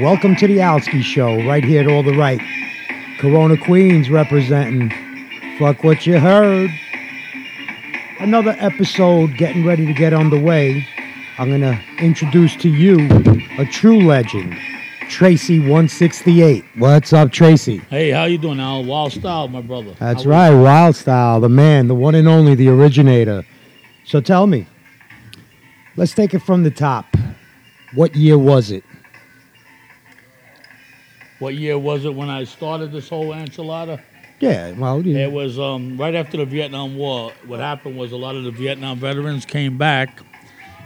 Welcome to the Alski Show, right here at All the Right. Corona Queens representing. Fuck what you heard. Another episode getting ready to get underway. I'm going to introduce to you a true legend, Tracy168. What's up, Tracy? Hey, how you doing, Al? Wild style, my brother. That's How- right, Wild Style, the man, the one and only, the originator. So tell me, let's take it from the top. What year was it? What year was it when I started this whole enchilada? Yeah, well, you- It was um, right after the Vietnam War. What happened was a lot of the Vietnam veterans came back,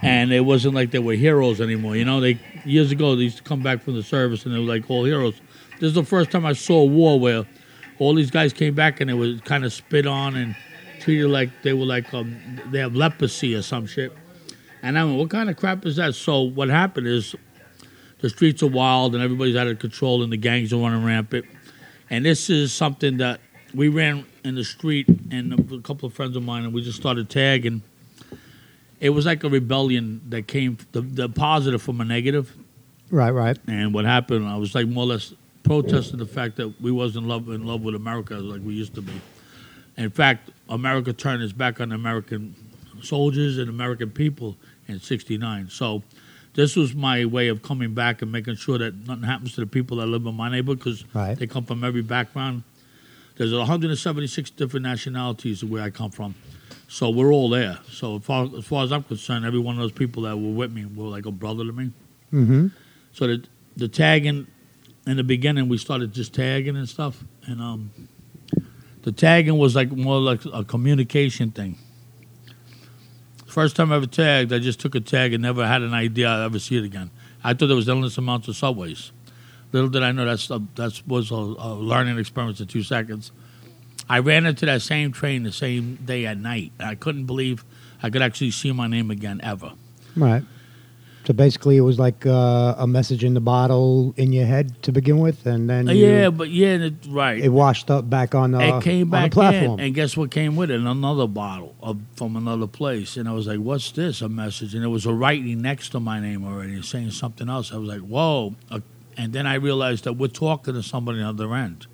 and it wasn't like they were heroes anymore. You know, they years ago they used to come back from the service and they were like all heroes. This is the first time I saw a war where all these guys came back and they were kind of spit on and treated like they were like um, they have leprosy or some shit. And I went, what kind of crap is that? So what happened is the streets are wild and everybody's out of control and the gangs are running rampant. And this is something that we ran in the street and a couple of friends of mine and we just started tagging. It was like a rebellion that came the, the positive from a negative. right, right. And what happened, I was like more or less protesting the fact that we wasn't love in love with America like we used to be. In fact, America turned its back on American soldiers and American people in '69. So, this was my way of coming back and making sure that nothing happens to the people that live in my neighborhood because Right. they come from every background. There's 176 different nationalities where I come from. So we're all there. So as far, as far as I'm concerned, every one of those people that were with me were like a brother to me. Mm-hmm. So the the tagging in the beginning, we started just tagging and stuff, and um, the tagging was like more like a communication thing. First time I ever tagged, I just took a tag and never had an idea I'd ever see it again. I thought there was endless amounts of subways. Little did I know that's that was a, a learning experience in two seconds. I ran into that same train the same day at night. I couldn't believe I could actually see my name again ever. Right. So basically, it was like uh, a message in the bottle in your head to begin with, and then you- yeah, but yeah, it, right. it washed up back on the, it came on back the platform. in, and guess what came with it? Another bottle of, from another place, and I was like, "What's this?" A message, and it was a writing next to my name already, saying something else. I was like, "Whoa!" Uh, and then I realized that we're talking to somebody on the other end.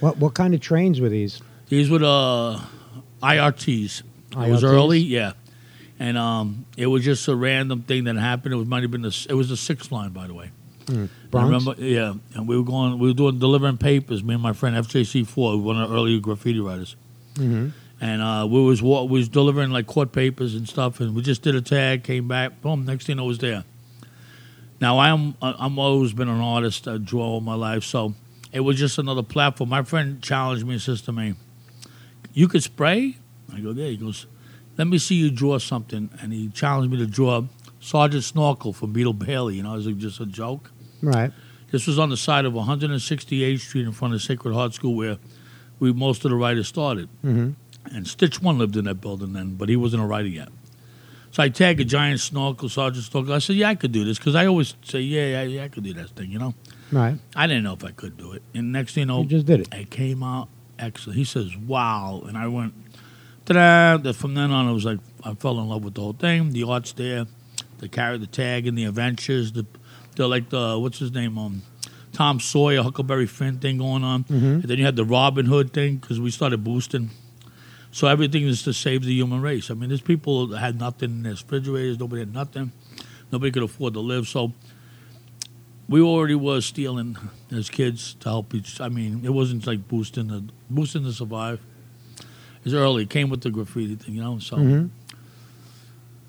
what what kind of trains were these? These were the IRTs. It was early, yeah, and um, it was just a random thing that happened. It was might have been the, it was the sixth line, by the way. I Bronx? remember, yeah, and we were going, we were doing delivering papers. Me and my friend FJC Four, one of the early graffiti writers, Mhm. and uh, we was we was delivering like court papers and stuff, and we just did a tag, came back, boom. Next thing I was there. Now I'm I'm always been an artist. I draw all my life, so it was just another platform. My friend challenged me and says to me, "You could spray." I go, "Yeah." He goes, "Let me see you draw something," and he challenged me to draw Sergeant Snorkel from Beetle Bailey. You know, it was just a joke. Right. This was on the side of 168th Street in front of Sacred Heart School, where we most of the writers started. Mm-hmm. And Stitch One lived in that building then, but he wasn't a writer yet. So I tagged a giant snorkel, Sergeant Snorkel. I said, "Yeah, I could do this," because I always say, "Yeah, yeah, yeah, I could do that thing," you know. Right. I didn't know if I could do it. And next thing you know, You just did it. it came out excellent. He says, "Wow!" And I went, "Ta-da!" From then on, it was like I fell in love with the whole thing. The art's there, the carry the tag and the adventures. The they're like the what's his name um Tom Sawyer Huckleberry Finn thing going on, and then you had the Robin Hood thing because we started boosting. So everything is to save the human race. I mean, there's people that had nothing in their refrigerators. Nobody had nothing. Nobody could afford to live. So we already was stealing as kids to help each. I mean, it wasn't like boosting the boosting to survive. It's early. It came with the graffiti thing, you know. So Mhm.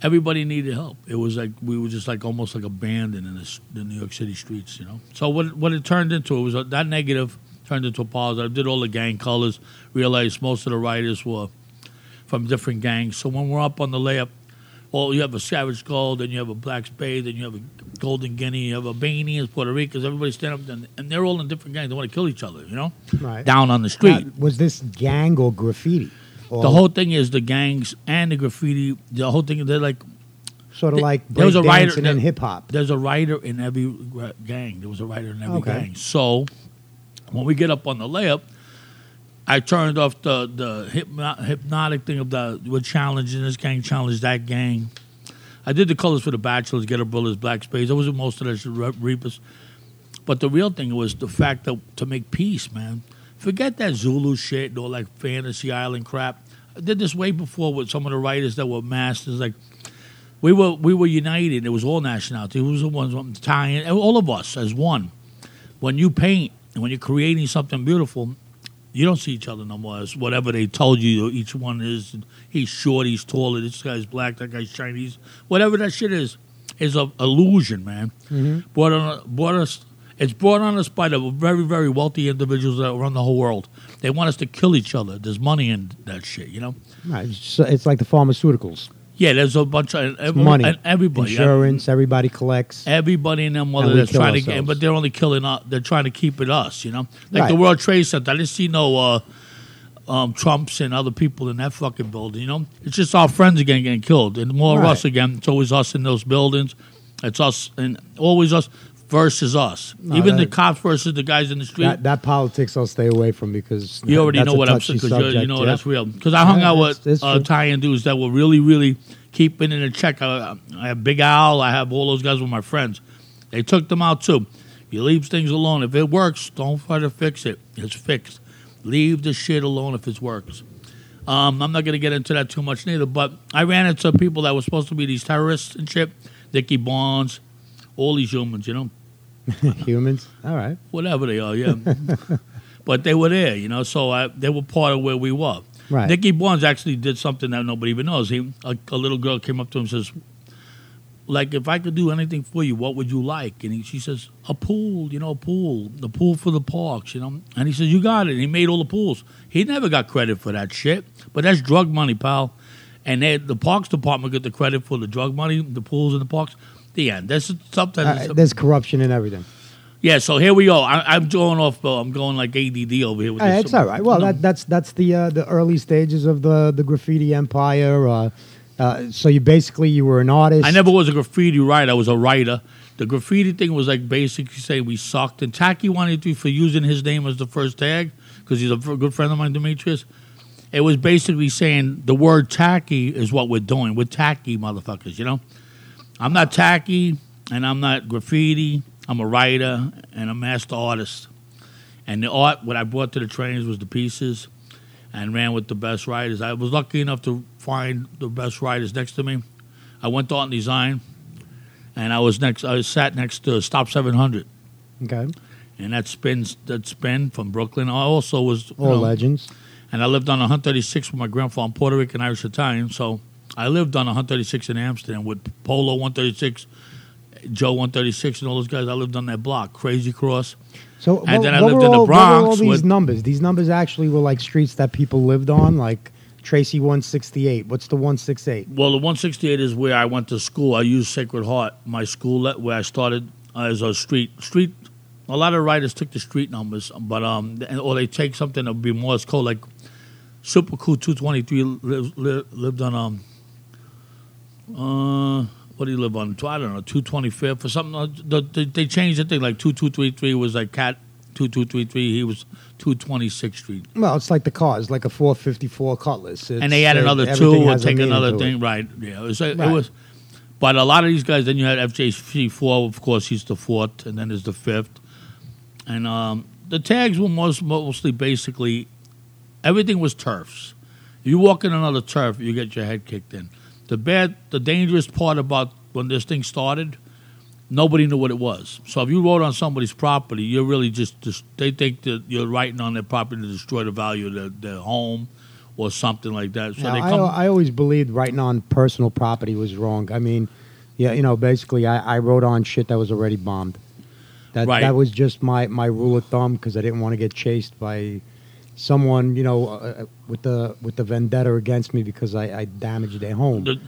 everybody needed help. It was like we were just like almost like abandoned in the, the New York City streets, you know. So what what it turned into it was uh, that negative turned into a positive. I did all the gang colors. Realized most of the writers were from different gangs. So when we're up on the layup, well, you have a Savage Gold, then you have a Black Spade, then you have a Golden Guinea, you have a Beanie, Puerto Ricans. Everybody stand up, and, and they're all in different gangs. They want to kill each other, you know, Right. down on the street. Now, was this gang or graffiti? The whole thing is the gangs and the graffiti. The whole thing, they're like sort of like there was a writer- in hip hop. there's a writer in every gang. There was a writer in every Okay. gang. So when we get up on the layup, I turned off the the hypno- hypnotic thing of the we're challenging this gang, challenge that gang. I did the colors for the Bachelors, Ghetto Brothers, Black Spades. I was in most of the Re- Reapers. But the real thing was the fact that to make peace, man. Forget that Zulu shit and all like fantasy island crap. I did this way before with some of the writers that were masters. Like we were we were united. It was all nationality. It was the ones Italian, all of us as one. When you paint and when you're creating something beautiful, you don't see each other no more as whatever they told you each one is. He's short, he's taller, this guy's black, that guy's Chinese. Whatever that shit is, is a illusion, man. Mm-hmm. Brought on, brought us. It's brought on us by the very, very wealthy individuals that run the whole world. They want us to kill each other. There's money in that shit, you know. Right. It's, it's like the pharmaceuticals. Yeah, there's a bunch of every, Money, and everybody, insurance. Everybody collects. everybody in them And mother that's trying to get, ourselves. but they're only killing us. They're trying to keep it us, you know. Like Right. the World Trade Center, I didn't see no uh, um, Trumps and other people in that fucking building. You know, it's just our friends again getting killed, and more of us again. It's always us in those buildings. It's us and always us versus us. No, Even the cops versus the guys in the street. That, that politics I'll stay away from because You already know a what I'm saying because you know yeah. that's real. Because I hung Yeah, out with that's uh, true. Italian dudes that were really, really keeping it in check. I, I have Big Al. I have all those guys with my friends. They took them out too. You leave things alone. If it works, don't try to fix it. It's fixed. Leave the shit alone if it works. Um, I'm not going to get into that too much neither, but I ran into people that were supposed to be these terrorists and shit. Dickie Bonds, all these humans, you know Humans. All right. whatever they are, yeah. but they were there, you know. So I, they were part of where we were. Right. Nicky Barnes actually did something that nobody even knows. He, a, a little girl came up to him and says, "Like, if I could do anything for you, what would you like?" And he, she says, "A pool, you know, a pool, the pool for the parks, you know." And he says, "You got it." And he made all the pools. He never got credit for that shit, but that's drug money, pal. And they, the parks department got the credit for the drug money, the pools and the parks. The end. There's something. Uh, there's corruption in everything. Yeah, so here we go. I, I'm going off. Uh, I'm going like ADD over here. With Uh, this. it's all right. Well, No. that, that's that's the uh, the early stages of the the graffiti empire. Uh, uh, so you basically you were an artist. I never was a graffiti writer. I was a writer. The graffiti thing was like basically saying we sucked. And Taki wanted to for using his name as the first tag because he's a good friend of mine, Demetrius. It was basically saying the word tacky is what we're doing. We're tacky motherfuckers, you know. I'm not tacky, and I'm not graffiti. I'm a writer and a master artist. And the art, what I brought to the trains was the pieces, and ran with the best writers. I was lucky enough to find the best writers next to me. I went to art and design, and I was next. I sat next to Stop 700, Okay. and that spin that spin from Brooklyn. I also was All know, legends. and I lived on 136 with my grandfather. I'm Puerto Rican, Irish, Italian. So I lived on 136 in Amsterdam with Polo 136, Joe 136, and all those guys. I lived on that block, Crazy Cross. So And what, then I lived in the all, what were all these with- numbers? These numbers actually were like streets that people lived on, like Tracy 168. What's the 168? Well, the 168 is where I went to school. I used Sacred Heart, my school, where I started as a street street. A lot of writers took the street numbers, but um, or they take something that would be Morse code, like Super Cool 223 lived, lived, lived on um, uh, what do you live on? I don't know, 225th or something. Uh, They, they changed the thing, like 2233 was like Cat 2233. He was 226th Street. Well, it's like the cars, like a 454 Cutlass. and they add uh, another everything two or take another to it. thing, right? Yeah, it was, it was. But a lot of these guys, then you had FJC four, of course, he's the fourth, and then there's the fifth, and um, the tags were most mostly basically everything was turfs. You walk in another turf, you get your head kicked in. The bad, the dangerous part about when this thing started, nobody knew what it was. So if you wrote on somebody's property, you're really just, just they think that you're writing on their property to destroy the value of their, their home or something like that. So Now, they I. I always believed writing on personal property was wrong. I mean, yeah, you know, basically, I, I wrote on shit that was already bombed. That Right. that was just my, my rule of thumb because I didn't want to get chased by someone, you know, uh, with the with the vendetta against me because I, I damaged their home.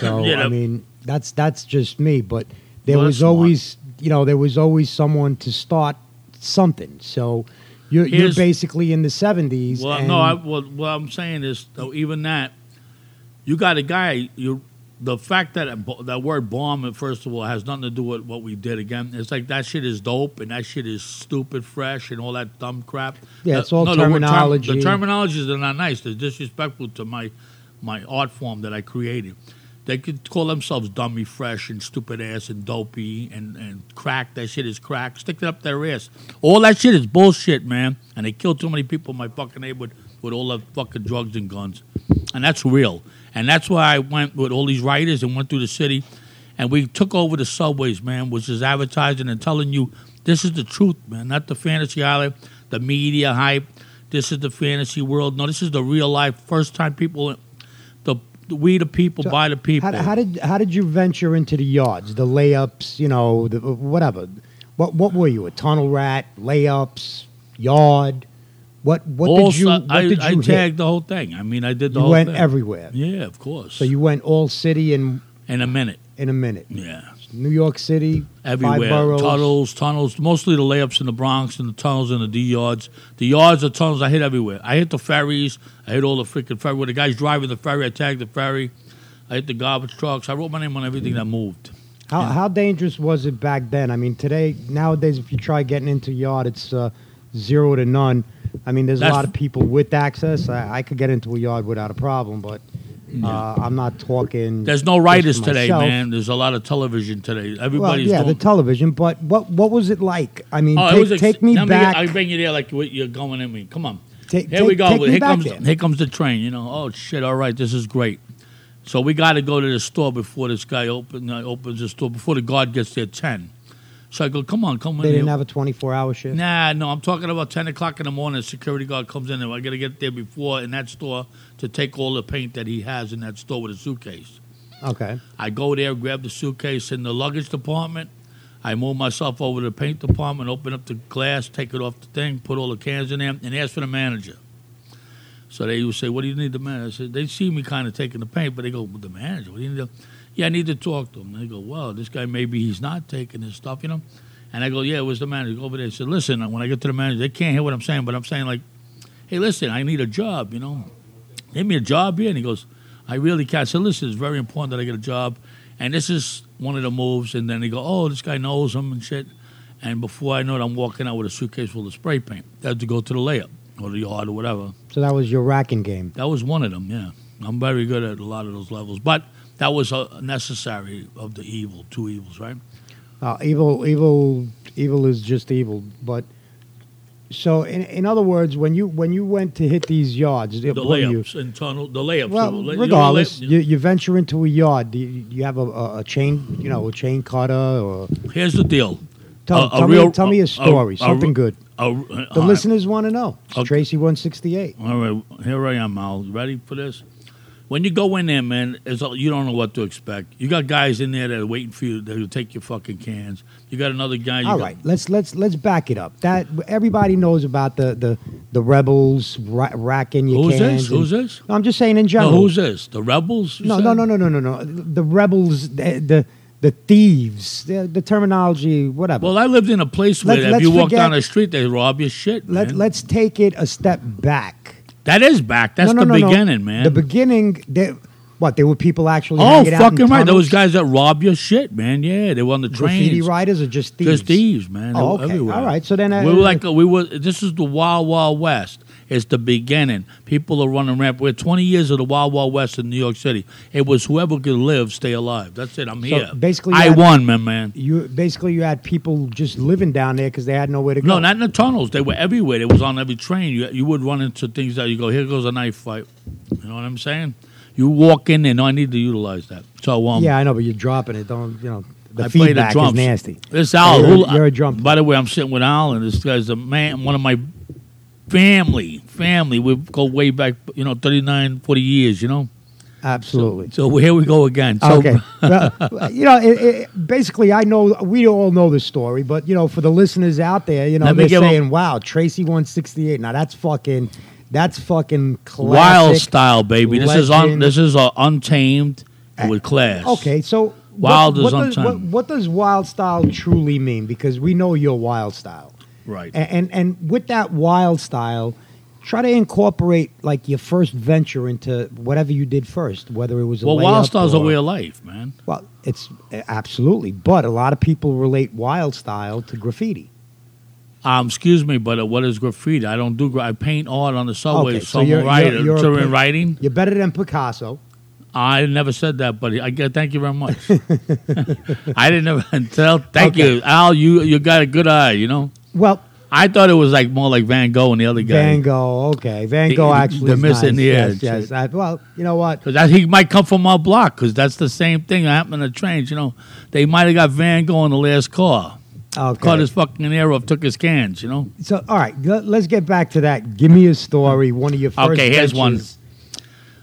So Yeah, I mean, that's that's just me. But there Well, was always, you know, there was always someone to start something. So you're, you're basically in the seventies. Well, no, I, well, what I'm saying is, though, even that, you got a guy. You, the fact that that word bomb, first of all, has nothing to do with what we did. Again, it's like that shit is dope and that shit is stupid, fresh, and all that dumb crap. Yeah, Uh, it's all no, the term- terminology. The, terminologies are not nice. They're disrespectful to my my art form that I created. They could call themselves dummy fresh and stupid ass and dopey and, and crack. That shit is crack. Stick it up their ass. All that shit is bullshit, man. And they killed too many people in my fucking neighborhood with all the fucking drugs and guns. And that's real. And that's why I went with all these writers and went through the city. And we took over the subways, man, which is advertising and telling you this is the truth, man, not the fantasy island, the media hype. This is the fantasy world. No, this is the real life. First time people, the, the we the people So, by the people. How, how did how did you venture into the yards, the layups, you know, the, whatever? What what were you? A tunnel rat, layups, yard? What what all did you what I, did I you hit? tagged the whole thing. I mean, I did the You whole went thing. everywhere. Yeah, of course. So you went all city in in a minute. in a minute. Yeah. New York City, everywhere. five boroughs. Tunnels, tunnels. Mostly the layups in the Bronx and the tunnels in the D yards. The yards, the tunnels. I hit everywhere. I hit the ferries. I hit all the freaking ferry. When the guy's driving the ferry, I tagged the ferry. I hit the garbage trucks. I wrote my name on everything that moved. How how dangerous was it back then? I mean, today nowadays, if you try getting into yard, it's uh, zero to none. I mean, there's That's- a lot of people with access. I, I could get into a yard without a problem, but uh, I'm not talking. There's no just writers for today, myself. man. There's a lot of television today. Well, Everybody's yeah, doing. the television. But what what was it like? I mean, oh, take, ex- take me let back. I bring you there like what you're going at me. Come on. take, Here take- we go. Take me Here back comes there. here comes the train. You know. Oh shit! All right, this is great. So we got to go to the store before this guy open, uh, opens the store before the guard gets there ten. So I go, come on, come on. They in. didn't here. have a 24 hour shift. Nah, no, I'm talking about ten o'clock in the morning. Security guard comes in, and I got to get there before in that store to take all the paint that he has in that store with a suitcase. Okay. I go there, grab the suitcase in the luggage department. I move myself over to the paint department, open up the glass, take it off the thing, put all the cans in there, and ask for the manager. So they would say, "What do you need the manager?" I said, "They see me kind of taking the paint, but they go, well, the manager, what do you need?" To? Yeah, I need to talk to him. They go, "Well, this guy maybe he's not taking his stuff, you know." And I go, "Yeah, it was the manager." Go over there. He said, "Listen, when I get to the manager, they can't hear what I'm saying, but I'm saying like, hey, listen, I need a job, you know, give me a job here." And he goes, "I really can't." I said, "Listen, it's very important that I get a job." And this is one of the moves. And then they go, oh, this guy knows him and shit. And before I know it, I'm walking out with a suitcase full of spray paint. Had to go to the layup or the yard or whatever. So that was your racking game. That was one of them, yeah. I'm very good at a lot of those levels. But that was uh, necessary of the evil, two evils, right? Uh, evil, evil, evil is just evil. But so, in, in other words, when you when you went to hit these yards, The were you? layups and tunnel, the layups. Well, the lay- you know, regardless, lay- you, you venture into a yard. Do you, you have a, a, a chain, you know, a chain cutter, or Here's the deal. tell, A- a tell real- me, tell me a- story, something good. The listeners want to know. Tracy one sixty eight. All right, here I am, Al. Ready for this? When you go in there, man, it's, all- you don't know what to expect. You got guys in there that are waiting for you. They'll take your fucking cans. You got another guy. You All got, right, let's let's let's back it up. That everybody knows about the the the rebels ra- racking your Who's cans. this? Who's and- this? No, I'm just saying in No, general. who's this? The rebels? No, said? no, no, no, no, no, no. The rebels, the the, the thieves, the, the terminology, whatever. Well, I lived in a place where Let- if you walk forget- down the street, they rob your shit. Let man. let's take it a step back. That is back. That's no, no, the no, beginning, man. The beginning. They, what? There were people actually. oh, hanging out in fucking right. Those guys that rob your shit, man. Yeah, they were on the graffiti trains. riders, are just thieves? Just thieves, man. Oh, okay. everywhere. All right. So then, uh, we were like we were. This is the Wild Wild West. It's the beginning. People are running rampant. We're 20 years of the Wild Wild West in New York City. It was whoever could live, stay alive. That's it. I'm So here. basically, I had- won, man, man. you basically you had people just living down there because they had nowhere to go. No, not in the tunnels. They were everywhere. It was on every train. You, you would run into things that you go, here goes a knife fight. You know what I'm saying? You walk in there. No, I need to utilize that. So, um, yeah, I know, but you're dropping it. Don't you know? The I play the feedback is drums. nasty. This Al, You're- who, you're a drum- By the way, I'm sitting with Al, and this guy's a man, one of my family. Family. We go way back, you know, 39, 40 years. You know. Absolutely. So here we go again. So, okay. well, you know, it, it, basically, I know we all know the story, but you know, for the listeners out there, you know, they're saying, "Wow, Tracy one sixty eight. Now that's fucking, that's fucking classic. wild style, baby. This is un, this is uh, untamed with class. Okay, so Wild what, is what does, what, untamed. what does wild style truly mean? Because we know your wild style, Right. and, and and with that wild style, try to incorporate like your first venture into whatever you did first, whether it was a well, wild style's a or- way of life, man. Well, it's absolutely, but a lot of people relate wild style to graffiti. Um, excuse me, but uh, what is graffiti? I don't do. Gra- I paint art on the subway. Okay, so you're- writer. you're- you're a writing. You're better than Picasso. I never said that, but I get. Thank you very much. I didn't ever tell. Thank Okay. you, Al. You you got a good eye. You know. Well, I thought it was like more like Van Gogh and the other guy. Van Gogh. Okay, Van Gogh actually. the is missing nice. the Yes, edge. yes. I, well, you know what? Because he might come from our block. Because that's the same thing that happened to trains. You know, they might have got Van Gogh in the last car. Okay. Cut his fucking air off, took his cans. You know. So, all right, let, us get back to that. Give me a story. One of your first Okay, here's one.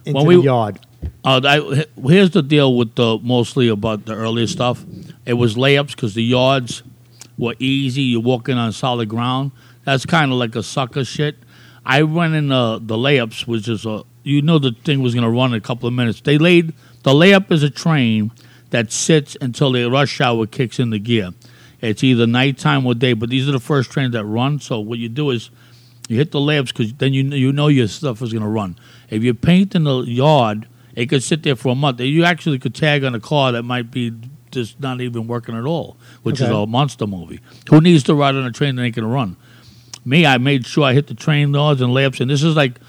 Into When the yard. Uh, I, here's the deal with the mostly about the earlier stuff. It was layups because the yards were easy. You're walking on solid ground. That's kind of like a sucker shit. I went in the the layups, which is a you know the thing was going to run in a couple of minutes. They laid the layup is a train that sits until the rush hour kicks in the gear. It's either nighttime or day, but these are the first trains that run. So what you do is you hit the layups because then you you know your stuff is going to run. If you paint in the yard, it could sit there for a month. You actually could tag on a car that might be just not even working at all, which is a monster movie. Who needs to ride on a train that ain't to run? Me, I made sure I hit the train yards and layups, and this is like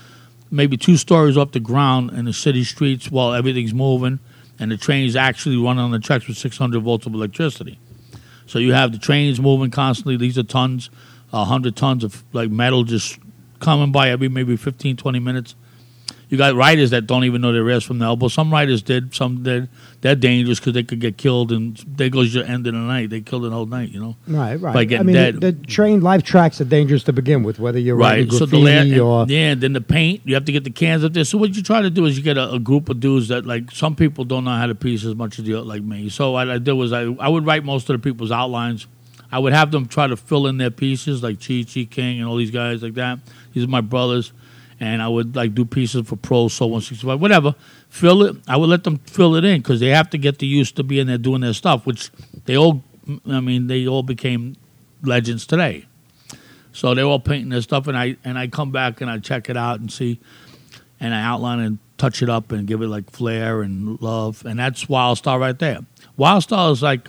maybe two stories off the ground in the city streets while everything's moving, and the trains actually running on the tracks with 600 volts of electricity. So you have the trains moving constantly. These are tons, a hundred tons of like metal just coming by every maybe 15, 20 minutes. You got riders that don't even know their ass from the elbow. Some riders did. Some did. They're dangerous because they could get killed, and there goes your end of the night. They killed the whole night, you know. Right, right. By I mean, dead. The, the train life tracks are dangerous to begin with, whether you're Right. So the la- or and- yeah, then the paint. You have to get the cans up there. So what you try to do is you get a, a group of dudes that like some people don't know how to piece as much as you like me. So what I did was I I would write most of the people's outlines. I would have them try to fill in their pieces like Chi Chi King and all these guys like that. These are my brothers. And I would like do pieces for Pro Soul 165, whatever. Fill it. I would let them fill it in because they have to get the used to being there doing their stuff, which they all. I mean, they all became legends today. So they're all painting their stuff, and I and I come back and I check it out and see, and I outline and touch it up and give it like flair and love, and that's Wild Style right there. Wild Style is like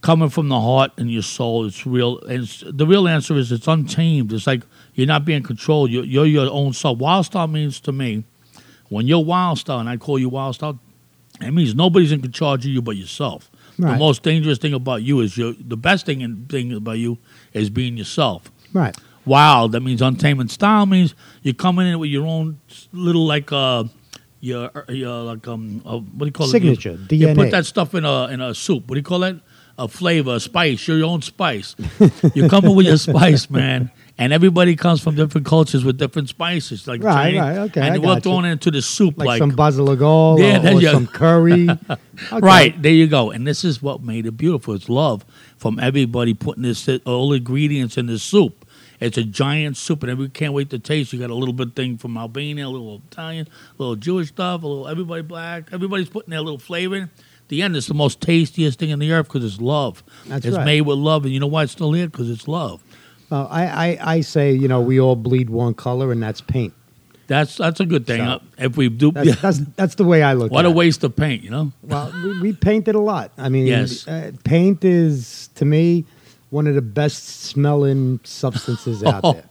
coming from the heart and your soul. It's real, and it's, the real answer is it's untamed. It's like you're not being controlled. You're, you're your own soul. Wild Style means to me, when you're Wild Style, and I call you Wild Style, it means nobody's in charge of you but yourself. The most dangerous thing about you is you. The best thing in, thing about you is being yourself right. wild. That means untamed. And style means you're coming in with your own little like uh your your like um uh, what do you call Signature, it? You, you put that stuff in a in a soup. What do you call that? A flavor, a spice. You're your own spice. you're coming with your spice, man. And everybody comes from different cultures with different spices, like Right, Chinese- right, okay, And we're you. throwing it into the soup, Like, like, some basil Yeah, or, or some curry. Okay. Right there, you go. And this is what made it beautiful. It's love from everybody putting this all the ingredients in this soup. It's a giant soup, and we can't wait to taste. You got a little bit thing from Albania, a little Italian, a little Jewish stuff, a little everybody black. Everybody's putting their little flavor in. The end is the most tastiest thing in the earth because it's love. That's it's right. made with love, and you know why it's still here? Because it's love. Well, I, I, I say, you know, we all bleed one color, and that's paint. That's that's a good thing. So, Uh, if we do, That's, that's, that's the way I look what at a it. waste of paint, you know. Well, we, we painted a lot. I mean, Yes. uh, paint is, to me, one of the best smelling substances out Oh. there.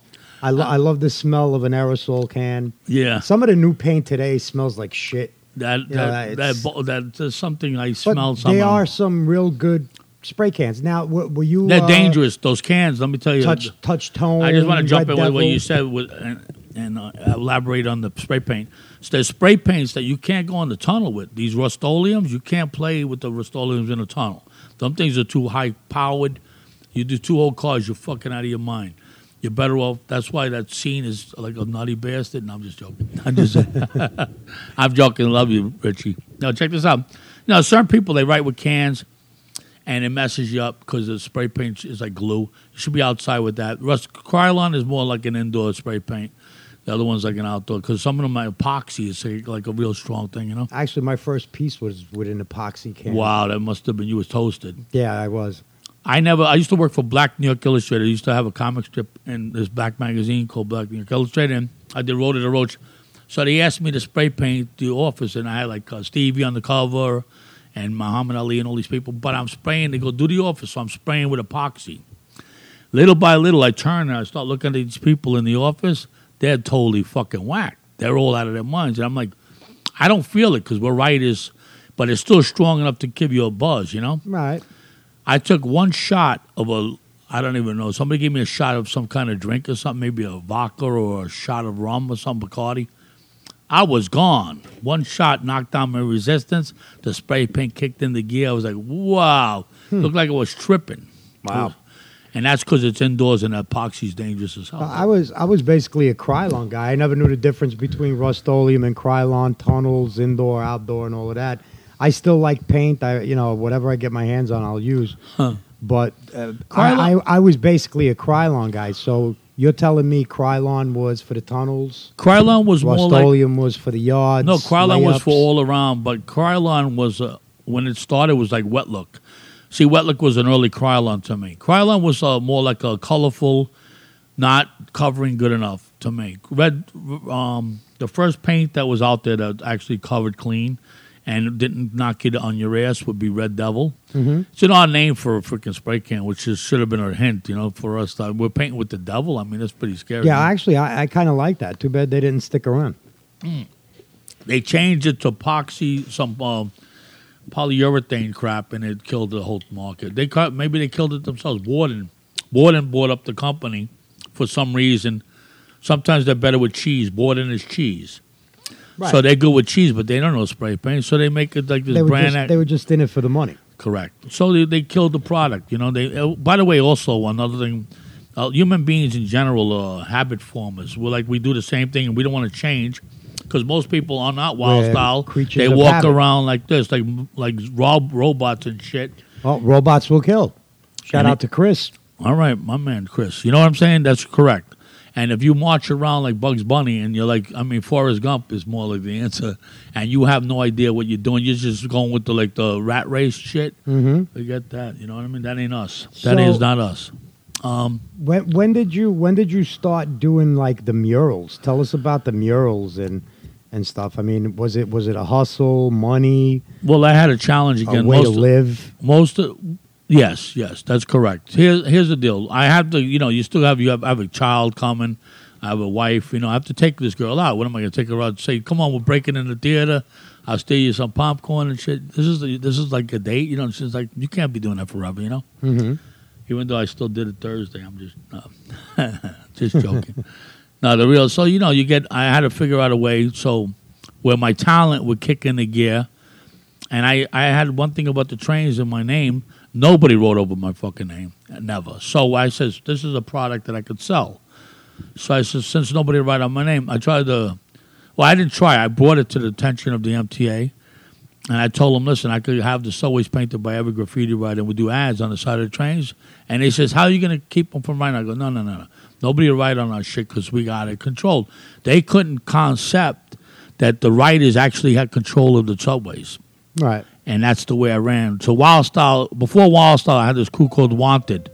I, lo- I love the smell of an aerosol can. Yeah, Some of the new paint today smells like shit. that that that, it's- bo- that's something I smell. some they are some real good spray cans. Now, w- were you They're uh, dangerous. Those cans. Let me tell you. Touch, touch tone. I just want to jump in with what you said with, and, and uh, elaborate on the spray paint. So there's spray paints that you can't go in the tunnel with. These Rust-Oleums, you can't play with the Rust-Oleums in a tunnel. Some things are too high powered. You do two old cars, you're fucking out of your mind. You're better off. That's why that scene is like a nutty bastard. No, I'm just joking. I'm just, I'm joking. Love you, Richie. Now check this out. Now certain people they write with cans and it messes you up because the spray paint is like glue. You should be outside with that. Rust Krylon is more like an indoor spray paint. The other one's like an outdoor because some of them are epoxy. It's like, like a real strong thing, you know. Actually, my first piece was with an epoxy can. Wow, that must have been you was toasted. Yeah, I was. I never. I used to work for Black New York Illustrated. I used to have a comic strip in this black magazine called Black New York Illustrated, and I did Road to the Roach. So they asked me to spray paint the office, and I had like uh, Stevie on the cover, and Muhammad Ali and all these people. But I'm spraying. They go do the office, so I'm spraying with epoxy. Little by little, I turn and I start looking at these people in the office. They're totally fucking whack. They're all out of their minds, and I'm like, I don't feel it because we're writers, but it's still strong enough to give you a buzz. You know. Right. I took one shot of a I don't even know. Somebody gave me a shot of some kind of drink or something, maybe a vodka or a shot of rum or some Bacardi. I was gone. One shot knocked down my resistance. The spray paint kicked in the gear. I was like, wow. Looked like I was tripping. Wow. And that's because it's indoors and epoxy's dangerous as hell. I was I was basically a Krylon guy. I never knew the difference between Rust-Oleum and Krylon tunnels, indoor, outdoor, and all of that. I still like paint. I you know whatever I get my hands on, I'll use. Huh. But uh, I, I I was basically a Krylon guy. So you're telling me Krylon was for the tunnels, Krylon was more like Rust-Oleum was for the yards. no. Krylon was layups? for all around, but Krylon was uh, when it started was like Wet Look. See, Wet Look was an early Krylon to me. Krylon was uh, more like a colorful, not covering good enough to me. Red, um, the first paint that was out there that actually covered clean and didn't knock it on your ass would be Red Devil. Mhm. It's an odd name for a freaking spray can, which is, should have been a hint, you know, for us. That we're painting with the devil. I mean, that's pretty scary. Yeah, actually, I, I kind of like that. Too bad they didn't stick around. they changed it to epoxy, some um, polyurethane crap, and it killed the whole market. They cut, maybe they killed it themselves. Borden, Borden bought up the company for some reason. Sometimes they're better with cheese. Borden is cheese, so they're good with cheese, but they don't know spray paint, so they make it like this they brand. just they were just in it for the money. Correct. So they, they killed the product. You know. They. Uh, by the way, also another thing, uh, human beings in general are habit formers. We're like we do the same thing and we don't want to change because most people are not wild We're style. creatures They walk habit. around like this, like like rob robots and shit. Oh, robots will kill. Shout And out it- to Chris. All right, my man, Chris. You know what I'm saying? That's correct. And if you march around like Bugs Bunny and you're like, I mean, Forrest Gump is more like the answer, and you have no idea what you're doing, you're just going with the like the rat race shit. Mm-hmm. Forget that. You know what I mean? That ain't us. That is not us. Um, When when did you when did you start doing like the murals? Tell us about the murals and and stuff. I mean, was it was it a hustle, money, Well, I had a challenge a again. way to Most, live? most, of, yes, yes, that's correct. Here's here's the deal. I have to, you know, you still have you have, I have a child coming. I have a wife. You know, I have to take this girl out. What am I going to take her out? and Say, come on, we're breaking in the theater. I'll steal you some popcorn and shit. This is the, this is like a date. You know, she's like, you can't be doing that forever. You know. Mm-hmm. even though I still did it Thursday. I'm just no, just joking. no, the real. So you know, you get. I had to figure out a way so where my talent would kick in the gear, and I I had one thing about the trains in my name. Nobody wrote over my fucking name, never. So I says this is a product that I could sell. So I said since nobody write on my name, I tried to. Well, I didn't try. I brought it to the attention of the MTA. And I told them, listen, I could have the subways painted by every graffiti writer and we do ads on the side of the trains. And he says, how are you going to keep them from writing? I go, no, no, no, no. Nobody will write on our shit because we got it controlled. They couldn't concept that the writers actually had control of the subways. Right. And that's the way I ran. So Wild Style, before Wild Style, I had this crew called Wanted.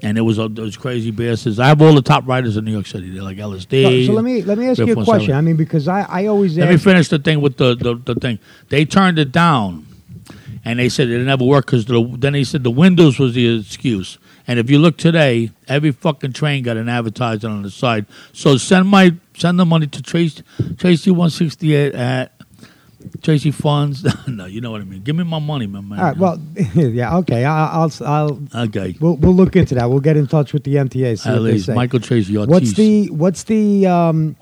And it was uh, those crazy bastards. I have all the top writers in New York City. They're like LSD. So, so let me let me ask you a question. I mean, because I, I always Let me finish the thing with the, the, the thing. They turned it down, and they said it never worked because the, then they said the windows was the excuse. And if you look today, every fucking train got an advertisement on the side. So send my send the money to Tracy Tracy one sixty eight at Tracy Funds. no, you know what I mean. Give me my money, my man. all right. Well, yeah. Okay. I, I'll I'll okay. we'll, we'll look into that. We'll get in touch with the MTA. See At least. Michael Tracy Ortiz. What's the what's the um?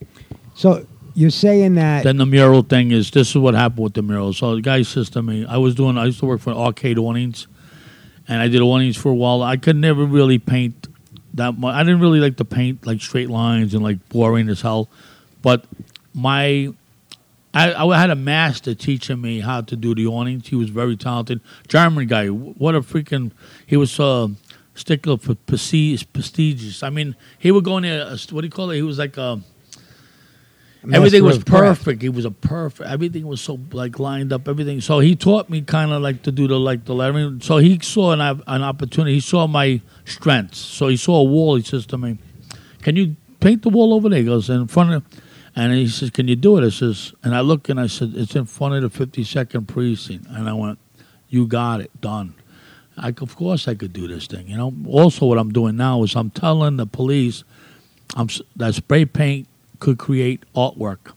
So you're saying that Then the mural thing is this is what happened with the mural. So the guy says to me, I was doing I used to work for Arcade Awnings, and I did awnings for a while. I could never really paint that much. I didn't really like to paint like straight lines and like boring as hell. But my I, I had a master teaching me how to do the awnings. He was very talented, German guy. What a freaking he was. Uh, Stickler for prestige, prestigious. I mean, he would go in there. uh, What do you call it? He was like a everything was of craft. perfect. He was a perfect. Everything was so like lined up. Everything. So he taught me kind of like to do the like the lettering. So he saw an an opportunity. He saw my strengths. So he saw a wall. He says to me, "Can you paint the wall over there?" He goes in front of. And he says, "Can you do it?" I says, and I look and I said, "It's in front of the 52nd precinct." And I went, "You got it, done." I, of course, I could do this thing. You know. Also, what I'm doing now is I'm telling the police, I'm that spray paint could create artwork,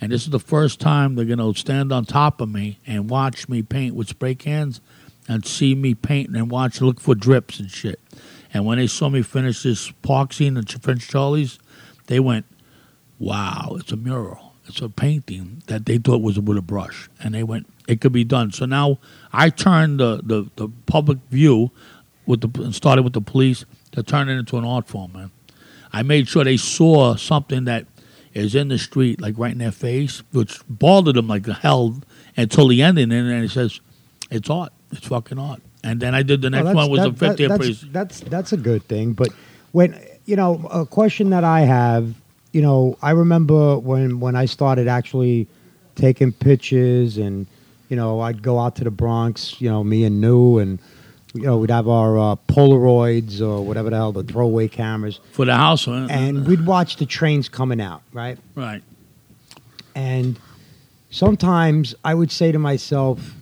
And this is the first time they're going to stand on top of me and watch me paint with spray cans and see me paint and watch, look for drips and shit. And when they saw me finish this park scene at French Charlie's, they went, wow, it's a mural. It's a painting that they thought was with a brush. And they went, it could be done. So now I turned the, the, the public view with the and started with the police to turn it into an art form, man. I made sure they saw something that is in the street, like right in their face, which bothered them like the hell until the ending. And then it says, it's art. It's fucking art. And then I did the next Well, one was that- the 50th that- that's, priest. that's that's a good thing. But when you know, a question that I have, you know, I remember when when I started actually taking pictures, and you know, I'd go out to the Bronx, you know, me and New, and you know, we'd have our uh, Polaroids or whatever the hell, the throwaway cameras, For the house, huh? and we'd watch the trains coming out, right? right. And sometimes I would say to myself,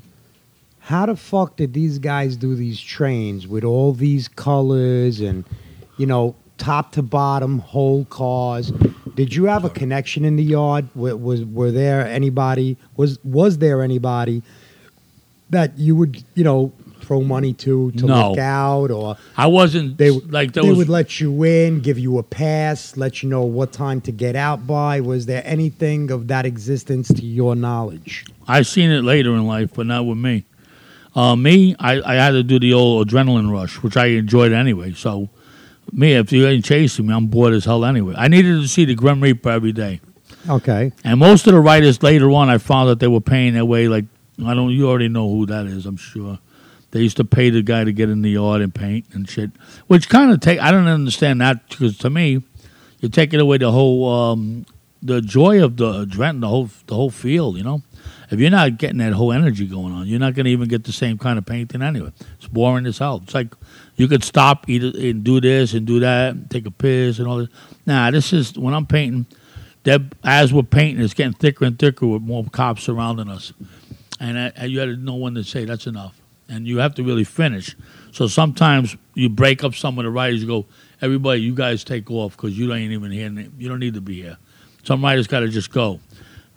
how the fuck did these guys do these trains with all these colors and, you know, top to bottom, whole cars? Did you have a connection in the yard? Was, was were there anybody? Was was there anybody that you would, you know, throw money to to No. look out, or I wasn't they like there they would let you in, give you a pass, let you know what time to get out by? Was there anything of that existence to your knowledge? I've seen it later in life, but not with me. Uh, me, I, I had to do the old adrenaline rush, which I enjoyed anyway. So, me, if you ain't chasing me, I'm bored as hell anyway. I needed to see the Grim Reaper every day. Okay. And most of the writers later on, I found that they were paying their way. Like I don't, you already know who that is. I'm sure they used to pay the guy to get in the yard and paint and shit, which kind of take. I don't understand that because to me, you're taking away the whole um, the joy of the adrenaline, the whole the whole field. You know, if you're not getting that whole energy going on, you're not going to even get the same kind of painting anyway. It's boring as hell. It's like you could stop, eat, and do this and do that, and take a piss and all this. Nah, this is when I'm painting that as we're painting, it's getting thicker and thicker with more cops surrounding us, and I, I- you had know when to say that's enough, and you have to really finish. So sometimes you break up some of the writers. You go, everybody, you guys take off because you ain't even here. You don't need to be here. Some writers got to just go,